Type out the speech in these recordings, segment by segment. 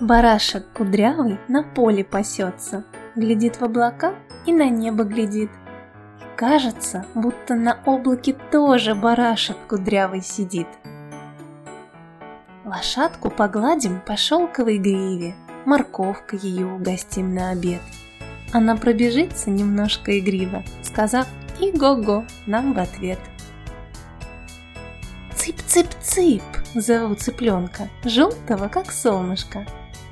Барашек кудрявый на поле пасется, Глядит в облака и на небо глядит. И кажется, будто на облаке тоже барашек кудрявый сидит. Лошадку погладим по шелковой гриве, Морковкой ее угостим на обед. Она пробежится немножко игриво, Сказав «И-го-го» нам в ответ. Цып-цып-цып, зову цыпленка, Желтого, как солнышко,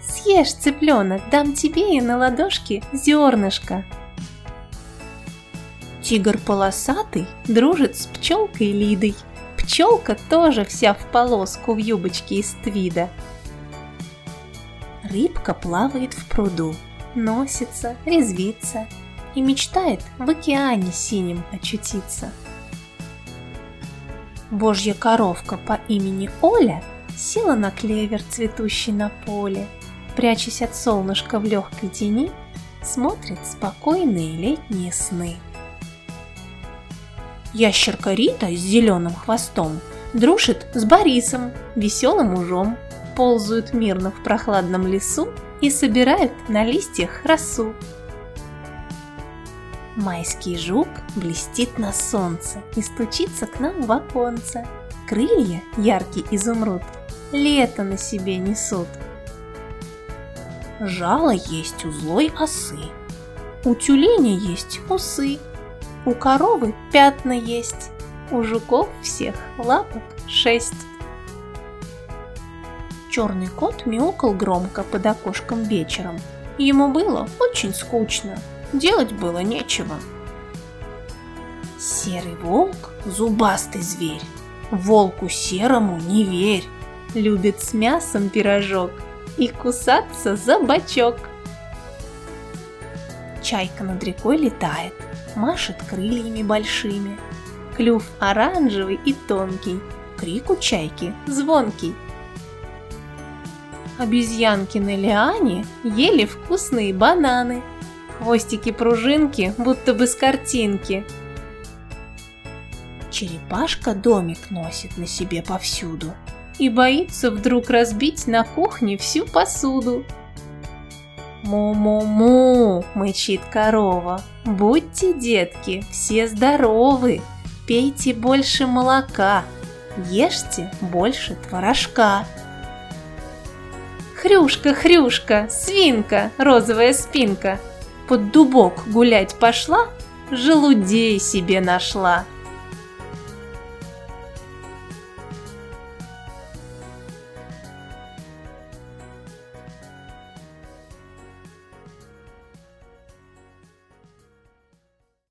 Съешь, цыпленок, дам тебе и на ладошке зернышко. Тигр полосатый дружит с пчелкой Лидой. Пчелка тоже вся в полоску в юбочке из твида. Рыбка плавает в пруду, носится, резвится и мечтает в океане синим очутиться. Божья коровка по имени Оля села на клевер, цветущий на поле, прячась от солнышка в легкой тени, смотрит спокойные летние сны. Ящерка Рита с зеленым хвостом дружит с Борисом, веселым ужом, ползают мирно в прохладном лесу и собирают на листьях росу. Майский жук блестит на солнце и стучится к нам в оконце. Крылья, яркий изумруд, лето на себе несут. Жало есть у злой осы. У тюленя есть усы. У коровы пятна есть. У жуков всех лапок шесть. Черный кот мяукал громко под окошком вечером. Ему было очень скучно, делать было нечего. Серый волк – зубастый зверь, волку серому не верь, любит с мясом пирожок – и кусаться за бочок. Чайка над рекой летает, машет крыльями большими. Клюв оранжевый и тонкий, крик у чайки звонкий. Обезьянки на лиане ели вкусные бананы, хвостики-пружинки, будто бы с картинки. Черепашка домик носит на себе повсюду, и боится вдруг разбить на кухне всю посуду. «Му-му-му!» – мычит корова. «Будьте, детки, все здоровы! Пейте больше молока, ешьте больше творожка!» Хрюшка, хрюшка, свинка, розовая спинка, Под дубок гулять пошла, желудей себе нашла.